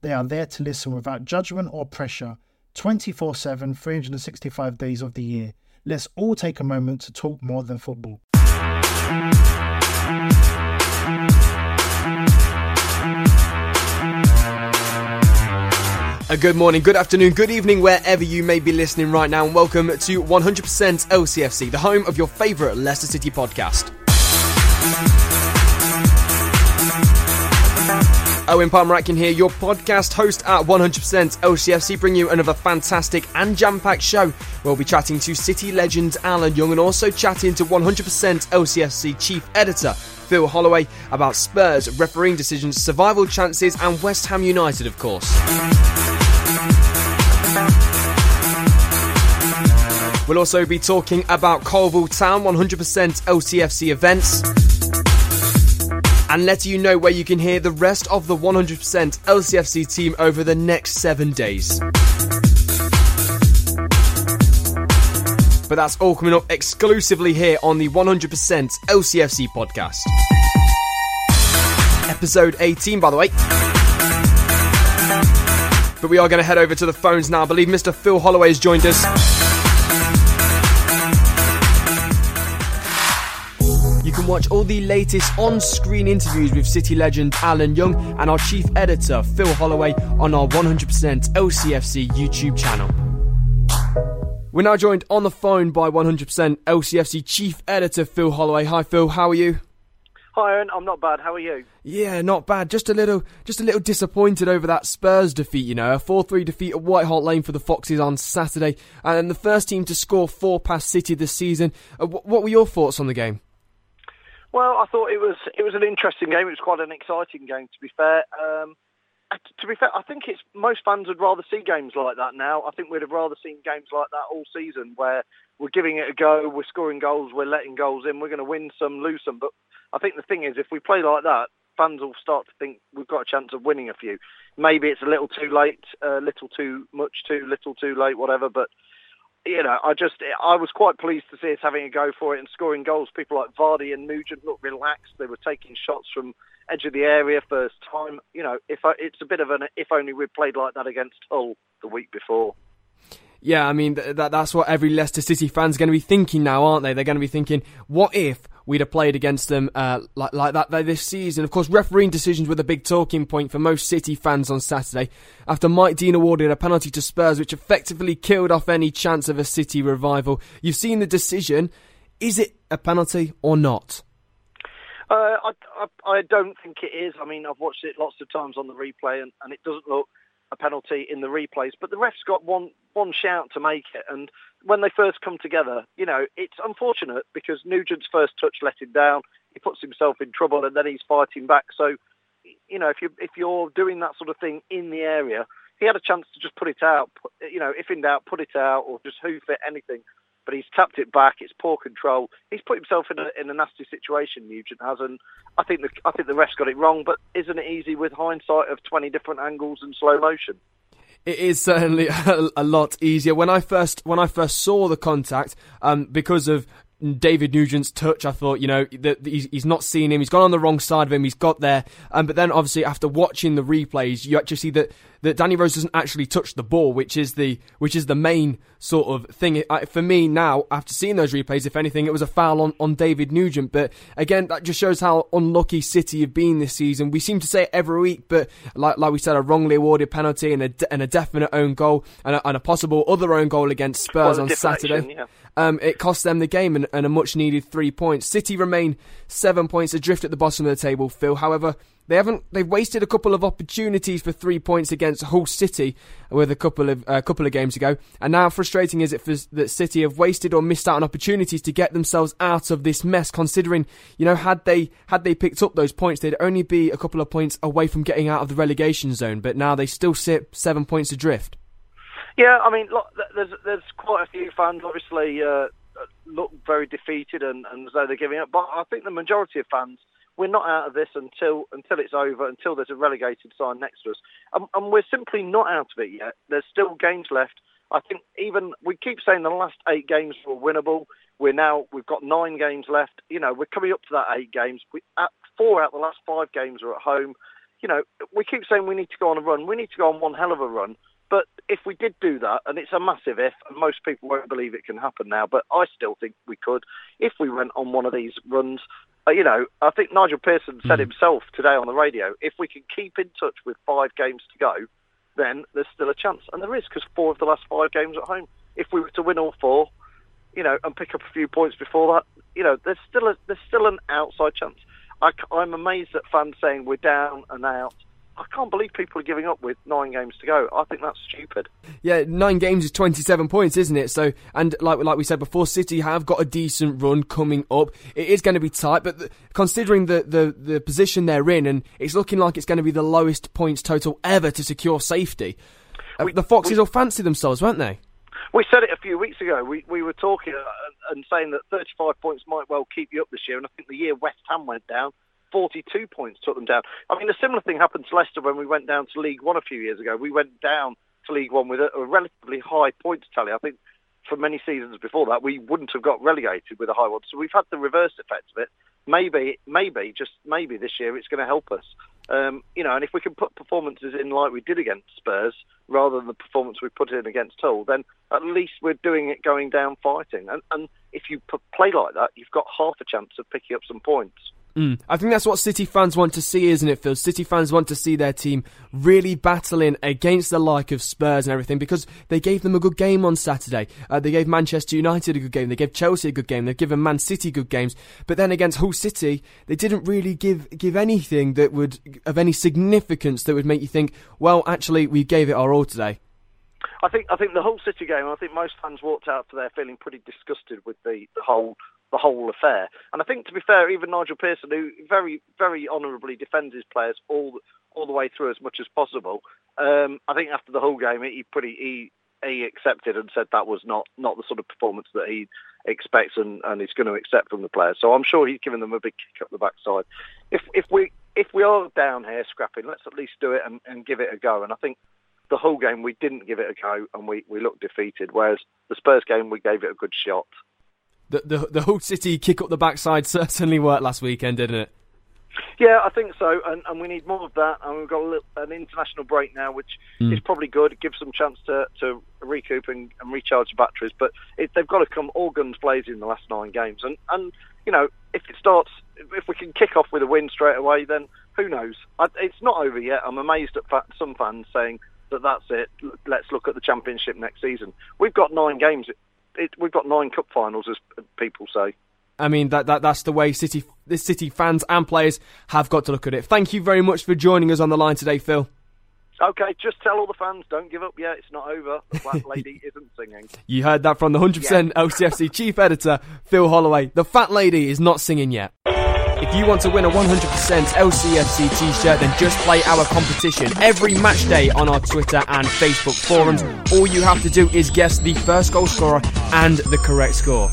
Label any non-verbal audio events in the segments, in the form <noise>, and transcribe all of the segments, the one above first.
They are there to listen without judgment or pressure 24 7, 365 days of the year. Let's all take a moment to talk more than football. A good morning, good afternoon, good evening, wherever you may be listening right now, and welcome to 100% LCFC, the home of your favourite Leicester City podcast. Owen Palmer here, your podcast host at 100% LCFC, bring you another fantastic and jam-packed show. We'll be chatting to City legend Alan Young and also chatting to 100% LCFC chief editor Phil Holloway about Spurs, refereeing decisions, survival chances, and West Ham United, of course. We'll also be talking about Coalville Town 100% LCFC events and letting you know where you can hear the rest of the 100% LCFC team over the next seven days. But that's all coming up exclusively here on the 100% LCFC podcast. Episode 18, by the way. But we are going to head over to the phones now. I believe Mr. Phil Holloway has joined us. You can watch all the latest on screen interviews with City legend Alan Young and our chief editor Phil Holloway on our 100% LCFC YouTube channel. We're now joined on the phone by 100% LCFC chief editor Phil Holloway. Hi Phil, how are you? Hi Aaron, I'm not bad. How are you? Yeah, not bad. Just a little, just a little disappointed over that Spurs defeat. You know, a four-three defeat at White Hart Lane for the Foxes on Saturday, and the first team to score four past City this season. Uh, what were your thoughts on the game? Well, I thought it was it was an interesting game. It was quite an exciting game, to be fair. Um, to be fair, I think it's most fans would rather see games like that now. I think we'd have rather seen games like that all season, where we're giving it a go, we're scoring goals, we're letting goals in, we're going to win some, lose some. But I think the thing is, if we play like that, fans will start to think we've got a chance of winning a few. Maybe it's a little too late, a little too much, too little, too late, whatever. But you know, I just I was quite pleased to see us having a go for it and scoring goals. People like Vardy and Nugent looked relaxed. They were taking shots from edge of the area first time. You know, if I, it's a bit of an if only we'd played like that against Hull the week before. Yeah, I mean that that's what every Leicester City fan's going to be thinking now, aren't they? They're going to be thinking, what if we'd have played against them uh, like like that this season? Of course, refereeing decisions were the big talking point for most City fans on Saturday after Mike Dean awarded a penalty to Spurs, which effectively killed off any chance of a City revival. You've seen the decision. Is it a penalty or not? Uh, I, I, I don't think it is. I mean, I've watched it lots of times on the replay, and, and it doesn't look a penalty in the replays. But the ref's got one one shout to make it, and when they first come together, you know, it's unfortunate because Nugent's first touch let him down. He puts himself in trouble, and then he's fighting back. So, you know, if you if you're doing that sort of thing in the area, he had a chance to just put it out. You know, if in doubt, put it out or just hoof it, anything but he's tapped it back. It's poor control. He's put himself in a in a nasty situation. Nugent has, and I think the I think the refs got it wrong. But isn't it easy with hindsight of twenty different angles and slow motion? It is certainly a, <laughs> a lot easier. When I first when I first saw the contact, um, because of David Nugent's touch, I thought, you know, that he's, he's not seen him. He's gone on the wrong side of him. He's got there. Um, but then, obviously, after watching the replays, you actually see that that Danny Rose doesn't actually touch the ball, which is the which is the main sort of thing. for me now, after seeing those replays, if anything, it was a foul on, on David Nugent. But again, that just shows how unlucky City have been this season. We seem to say it every week, but like like we said, a wrongly awarded penalty and a, and a definite own goal and a, and a possible other own goal against Spurs well, on Saturday. Yeah. Um, it cost them the game and, and a much needed three points. City remain seven points adrift at the bottom of the table. Phil, however, they haven't. They've wasted a couple of opportunities for three points against Hull City with a couple of uh, couple of games ago, and now frustrating is it for, that City have wasted or missed out on opportunities to get themselves out of this mess. Considering, you know, had they had they picked up those points, they'd only be a couple of points away from getting out of the relegation zone. But now they still sit seven points adrift. Yeah, I mean, look, there's there's quite a few fans obviously uh, look very defeated and, and as though they're giving up, but I think the majority of fans we're not out of this until until it's over, until there's a relegated sign next to us, and, and we're simply not out of it yet. There's still games left. I think even we keep saying the last eight games were winnable. We're now we've got nine games left. You know, we're coming up to that eight games. We, at four out of the last five games are at home. You know, we keep saying we need to go on a run. We need to go on one hell of a run. But if we did do that, and it's a massive if, and most people won't believe it can happen now, but I still think we could, if we went on one of these runs, uh, you know, I think Nigel Pearson said mm. himself today on the radio, if we can keep in touch with five games to go, then there's still a chance. And there is, because four of the last five games at home. If we were to win all four, you know, and pick up a few points before that, you know, there's still a, there's still an outside chance. I, I'm amazed at fans saying we're down and out. I can't believe people are giving up with nine games to go. I think that's stupid. Yeah, nine games is 27 points, isn't it? So, and like like we said before, City have got a decent run coming up. It is going to be tight, but considering the, the, the position they're in, and it's looking like it's going to be the lowest points total ever to secure safety. Uh, the Foxes we, all fancy themselves, weren't they? We said it a few weeks ago. We we were talking uh, and saying that 35 points might well keep you up this year, and I think the year West Ham went down 42 points took them down. I mean, a similar thing happened to Leicester when we went down to League One a few years ago. We went down to League One with a, a relatively high points tally. I think for many seasons before that, we wouldn't have got relegated with a high one. So we've had the reverse effect of it. Maybe, maybe, just maybe this year it's going to help us. Um, you know, and if we can put performances in like we did against Spurs, rather than the performance we put in against Hull, then at least we're doing it going down fighting. And, and if you play like that, you've got half a chance of picking up some points. Mm. I think that's what City fans want to see, isn't it, Phil? City fans want to see their team really battling against the like of Spurs and everything because they gave them a good game on Saturday. Uh, they gave Manchester United a good game. They gave Chelsea a good game. They've given Man City good games. But then against Hull City, they didn't really give give anything that would of any significance that would make you think, well, actually, we gave it our all today. I think I think the Hull City game. I think most fans walked out of there feeling pretty disgusted with the, the whole the whole affair. And I think, to be fair, even Nigel Pearson, who very, very honourably defends his players all all the way through as much as possible, um, I think after the whole game, he pretty he he accepted and said that was not not the sort of performance that he expects and, and is going to accept from the players. So I'm sure he's given them a big kick up the backside. If if we if we are down here scrapping, let's at least do it and, and give it a go. And I think the whole game we didn't give it a go and we, we looked defeated. Whereas the Spurs game we gave it a good shot the the the Hull City kick up the backside <laughs> certainly worked last weekend, didn't it? Yeah, I think so, and, and we need more of that. And we've got little, an international break now, which mm. is probably good. It gives them a chance to, to recoup and, and recharge the batteries. But it, they've got to come all guns blazing in the last nine games. And, and you know, if it starts, if we can kick off with a win straight away, then who knows? I, it's not over yet. I'm amazed at fa- some fans saying that that's it. Let's look at the championship next season. We've got nine games it, we've got nine cup finals, as people say. I mean that, that that's the way City the City fans and players have got to look at it. Thank you very much for joining us on the line today, Phil. Okay, just tell all the fans, don't give up yet. It's not over. The fat <laughs> lady isn't singing. You heard that from the 100% yeah. <laughs> LCFC chief editor, Phil Holloway. The fat lady is not singing yet. If you want to win a 100% LCFC t-shirt, then just play our competition every match day on our Twitter and Facebook forums. All you have to do is guess the first goal scorer and the correct score.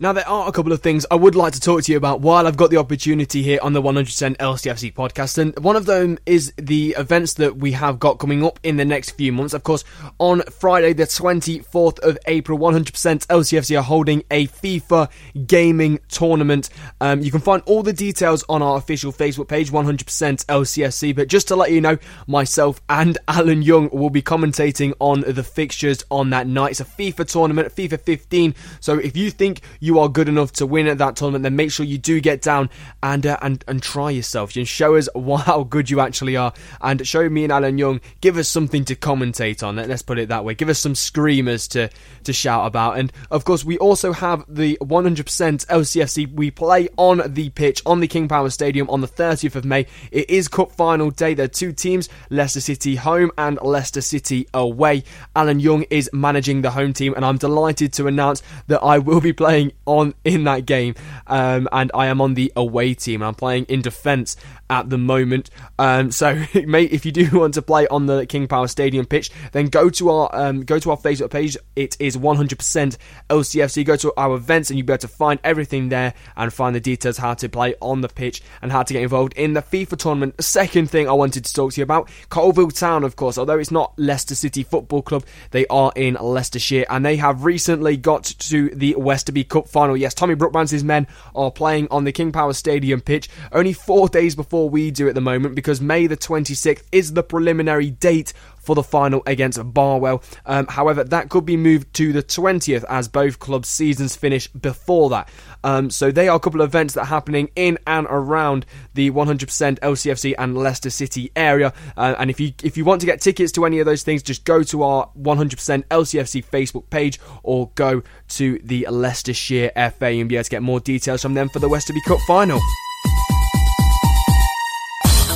Now, there are a couple of things I would like to talk to you about while I've got the opportunity here on the 100% LCFC podcast. And one of them is the events that we have got coming up in the next few months. Of course, on Friday, the 24th of April, 100% LCFC are holding a FIFA gaming tournament. Um, you can find all the details on our official Facebook page, 100% LCFC. But just to let you know, myself and <laughs> Alan Young will be commentating on the fixtures on that night. It's a FIFA tournament, FIFA 15. So if you think you are good enough to win at that tournament, then make sure you do get down and uh, and and try yourself. You show us <laughs> how good you actually are, and show me and Alan Young. Give us something to commentate on. Let's put it that way. Give us some screamers to to shout about. And of course, we also have the 100% LCFC. We play on the pitch on the King Power Stadium on the 30th of May. It is cup final day. There are two teams: Leicester City home and Leicester City away. Alan Young is managing the home team, and I'm delighted to announce that I will be playing on in that game, um, and I am on the away team. I'm playing in defence at the moment. Um, so, <laughs> mate, if you do <laughs> want to play on the King Power Stadium pitch, then go to our um, go to our Facebook page. It is 100% LCFC. Go to our events, and you'll be able to find everything there and find the details how to play on the pitch and how to get involved in the FIFA tournament. The Second thing I wanted to talk to you about Coalville Town, of course. Although it's not Leicester City Football Club, they are in Leicestershire, and they have recently got to the Westerby Cup final. Yes, Tommy Brookbanks' men are playing on the King Power Stadium pitch only four days before we do at the moment because May the 26th is the preliminary date for the final against Barwell. Um, however, that could be moved to the 20th as both clubs' seasons finish before that. Um, so they are a couple of events that are happening in and around the 100% LCFC and Leicester City area. Uh, and if you if you want to get tickets to any of those things, just go to our 100% LCFC Facebook page or go to the Leicestershire FA and be able to get more details from them for the Westerby Cup final.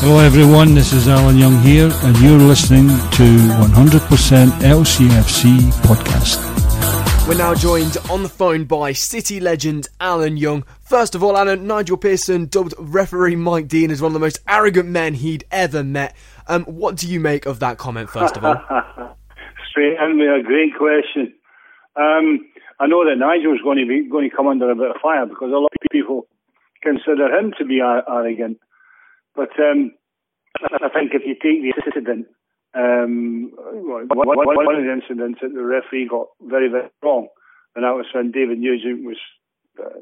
Hello everyone, this is Alan Young here and you're listening to 100% LCFC podcast. We're now joined on the phone by City legend Alan Young. First of all, Alan, Nigel Pearson dubbed referee Mike Dean as one of the most arrogant men he'd ever met. Um, what do you make of that comment, first of all? <laughs> Straight in with a great question. Um, I know that Nigel's going to be going to come under a bit of fire because a lot of people consider him to be arrogant. But um, I think if you take the incident, um, one, of the incidents that the referee got very, very wrong, and that was when David Nugent was uh,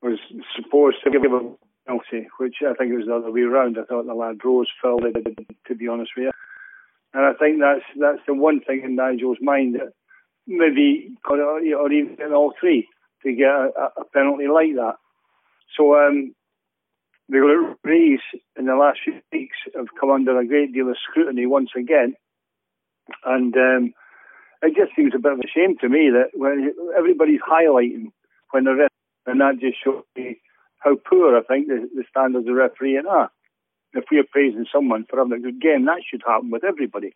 was supposed to give a penalty, which I think it was the other way around. I thought the lad rose, fell, to be honest with you. And I think that's that's the one thing in Nigel's mind that maybe, or, or even all three, to get a, a penalty like that. So um, the referees in the last few weeks have come under a great deal of scrutiny once again, and um, it just seems a bit of a shame to me that when everybody's highlighting when the ref, and that just shows me how poor I think the, the standards of refereeing are. If we are praising someone for having a good game, that should happen with everybody.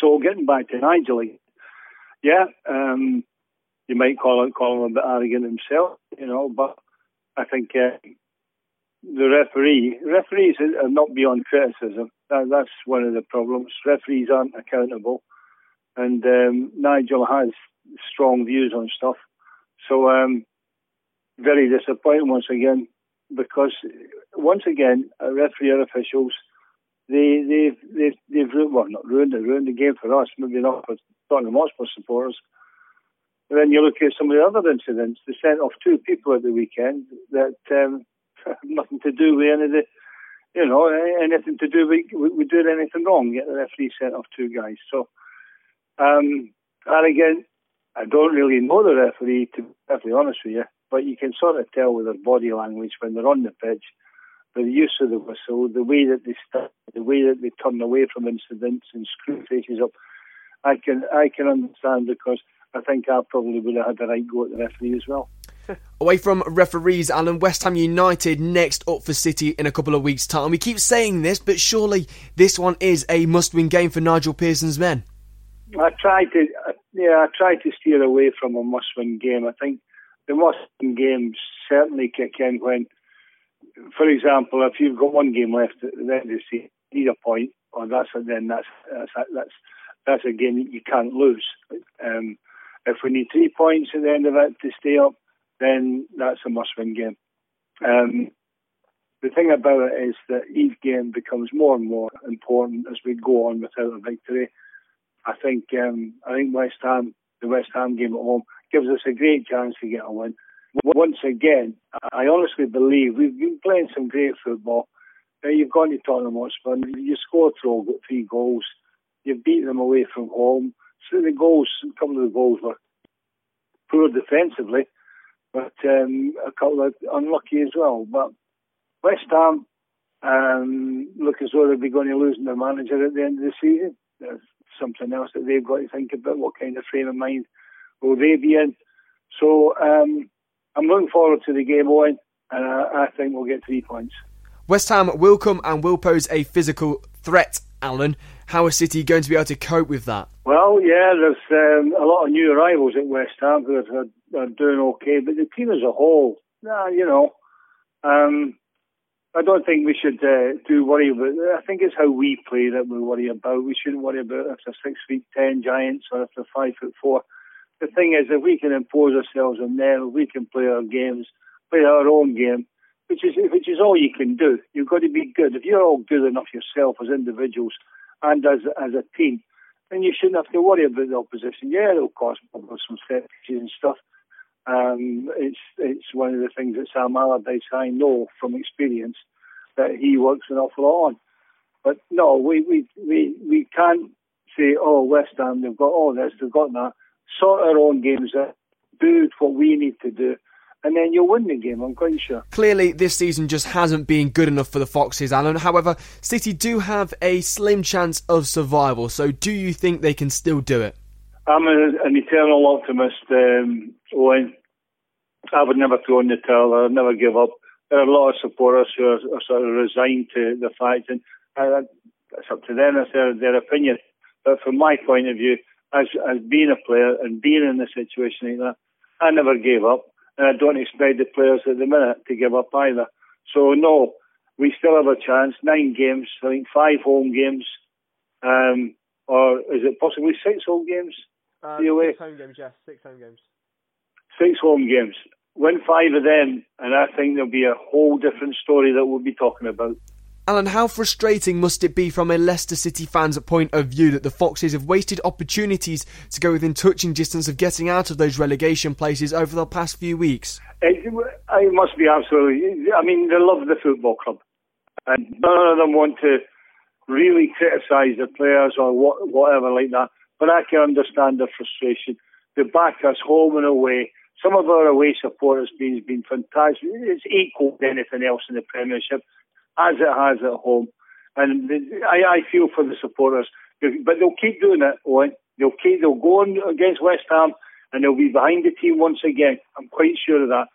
So getting back to Nigel, yeah, um, you might call it call him a bit arrogant himself, you know, but I think uh, the referee, referees are not beyond criticism. That, that's one of the problems. Referees aren't accountable, and um, Nigel has strong views on stuff. So, um, very disappointing once again because once again, uh, referee officials they they they they've ruined, well not ruined it, ruined the game for us. Maybe not for Tottenham Hotspur supporters. But then you look at some of the other incidents. They sent off two people at the weekend that um, <laughs> nothing to do with any of the, you know, anything to do with, doing anything wrong. Get the referee sent off two guys. So, um, and again, I don't really know the referee, to be perfectly honest with you, but you can sort of tell with their body language when they're on the pitch, the use of the whistle, the way that they start, the way that they turn away from incidents and screw faces up. I can I can understand because I think I probably would have had the right go at the referee as well. Away from referees, Alan, West Ham United next up for City in a couple of weeks' time. We keep saying this, but surely this one is a must-win game for Nigel Pearson's men. I try to, yeah, I try to steer away from a must-win game. I think the must-win games certainly kick in when, for example, if you've got one game left at the end of the season, need a point, or that's then that's that's that's that's a game that you can't lose. Um, if we need three points at the end of it to stay up, then that's a must-win game. Um, the thing about it is that each game becomes more and more important as we go on without a victory. I think um, I think West Ham, the West Ham game at home, gives us a great chance to get a win. Once again, I honestly believe we've been playing some great football. Now you've gone to Tottenham Hotspur, you scored three goals, you've beaten them away from home. So the goals, a couple of the goals were poor defensively, but um, a couple of unlucky as well. But West Ham um, look as though they'll be going to lose their manager at the end of the season. There's something else that they've got to think about. What kind of frame of mind will they be in? So um, I'm looking forward to the game, Owen, and I, I think we'll get three points. West Ham will come and will pose a physical threat, Alan. How is City going to be able to cope with that? Well, yeah, there's um, a lot of new arrivals at West Ham who are, are, doing okay, but the team as a whole, nah, you know, um, I don't think we should uh, do worry about. I think it's how we play that we worry about. We shouldn't worry about if they're six feet ten giants or if they're five foot four. The thing is, if we can impose ourselves on them, we can play our games, play our own game, which is which is all you can do. You've got to be good. If you're all good enough yourself as individuals and as as a team, then you shouldn't have to worry about the opposition. Yeah, it'll cost some set and stuff, um, it's it's one of the things that Sam Allardyce I know from experience that he works an awful lot on. But no, we we we, we can't say, oh, West Ham they've got all this, they've got that. Sort our own games out, do what we need to do, and then you'll win the game, I'm quite sure. Clearly, this season just hasn't been good enough for the Foxes, Alan. However, City do have a slim chance of survival, so do you think they can still do it? I'm a, an eternal optimist, um, Owen. I would never throw in the towel. I'd never give up. There are a lot of supporters who are, are sort of resigned to the fact, and uh, it's up to them. It's their, their opinion. But from my point of view, as as being a player and being in a situation like that, I never gave up, and I don't expect the players at the minute to give up either. So no, we still have a chance. Nine games, I think five home games, um, or is it possibly six home games? Uh, six home games, yes, six home games. Six home games. Win five of them, and I think there'll be a whole different story that we'll be talking about. Alan, how frustrating must it be from a Leicester City fan's point of view that the Foxes have wasted opportunities to go within touching distance of getting out of those relegation places over the past few weeks? It, it must be absolutely. I mean, they love the football club, and none of them want to really criticise the players or what, whatever like that. But I can understand the frustration. They back us home and away. Some of our away support has been, been fantastic. It's equal to anything else in the Premiership, as it has at home. And I, I feel for the supporters, but they'll keep doing it, Owen. They'll keep, they'll go on against West Ham and they'll be behind the team once again. I'm quite sure of that.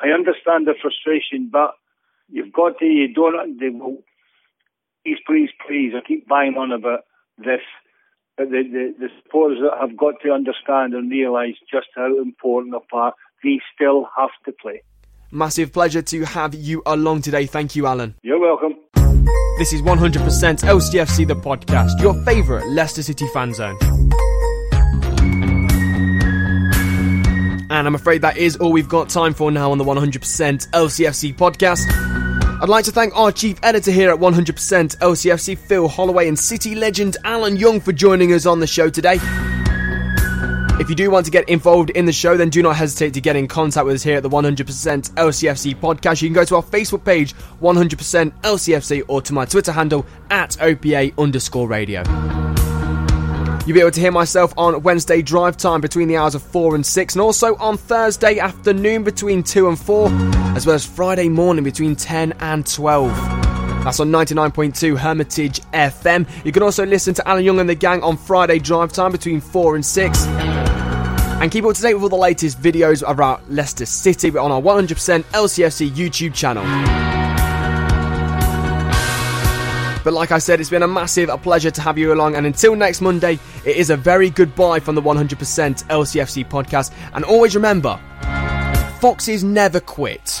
I understand the frustration, but you've got to, you don't, they will, please, please, please, I keep buying on about this the, the, the supporters have got to understand and realise just how important a part they still have to play. Massive pleasure to have you along today. Thank you, Alan. You're welcome. This is 100% LCFC, the podcast, your favourite Leicester City fan zone. And I'm afraid that is all we've got time for now on the 100% LCFC podcast. I'd like to thank our chief editor here at 100% LCFC, Phil Holloway, and City legend Alan Young for joining us on the show today. If you do want to get involved in the show, then do not hesitate to get in contact with us here at the 100% LCFC podcast. You can go to our Facebook page, 100% LCFC, or to my Twitter handle at OPA underscore radio. You'll be able to hear myself on Wednesday drive time between the hours of 4 and 6, and also on Thursday afternoon between 2 and 4, as well as Friday morning between 10 and 12. That's on 99.2 Hermitage FM. You can also listen to Alan Young and the gang on Friday drive time between 4 and 6. And keep up to date with all the latest videos about Leicester City on our 100% LCFC YouTube channel. But like I said, it's been a massive a pleasure to have you along. And until next Monday, it is a very goodbye from the 100% LCFC podcast. And always remember, Foxes never quit.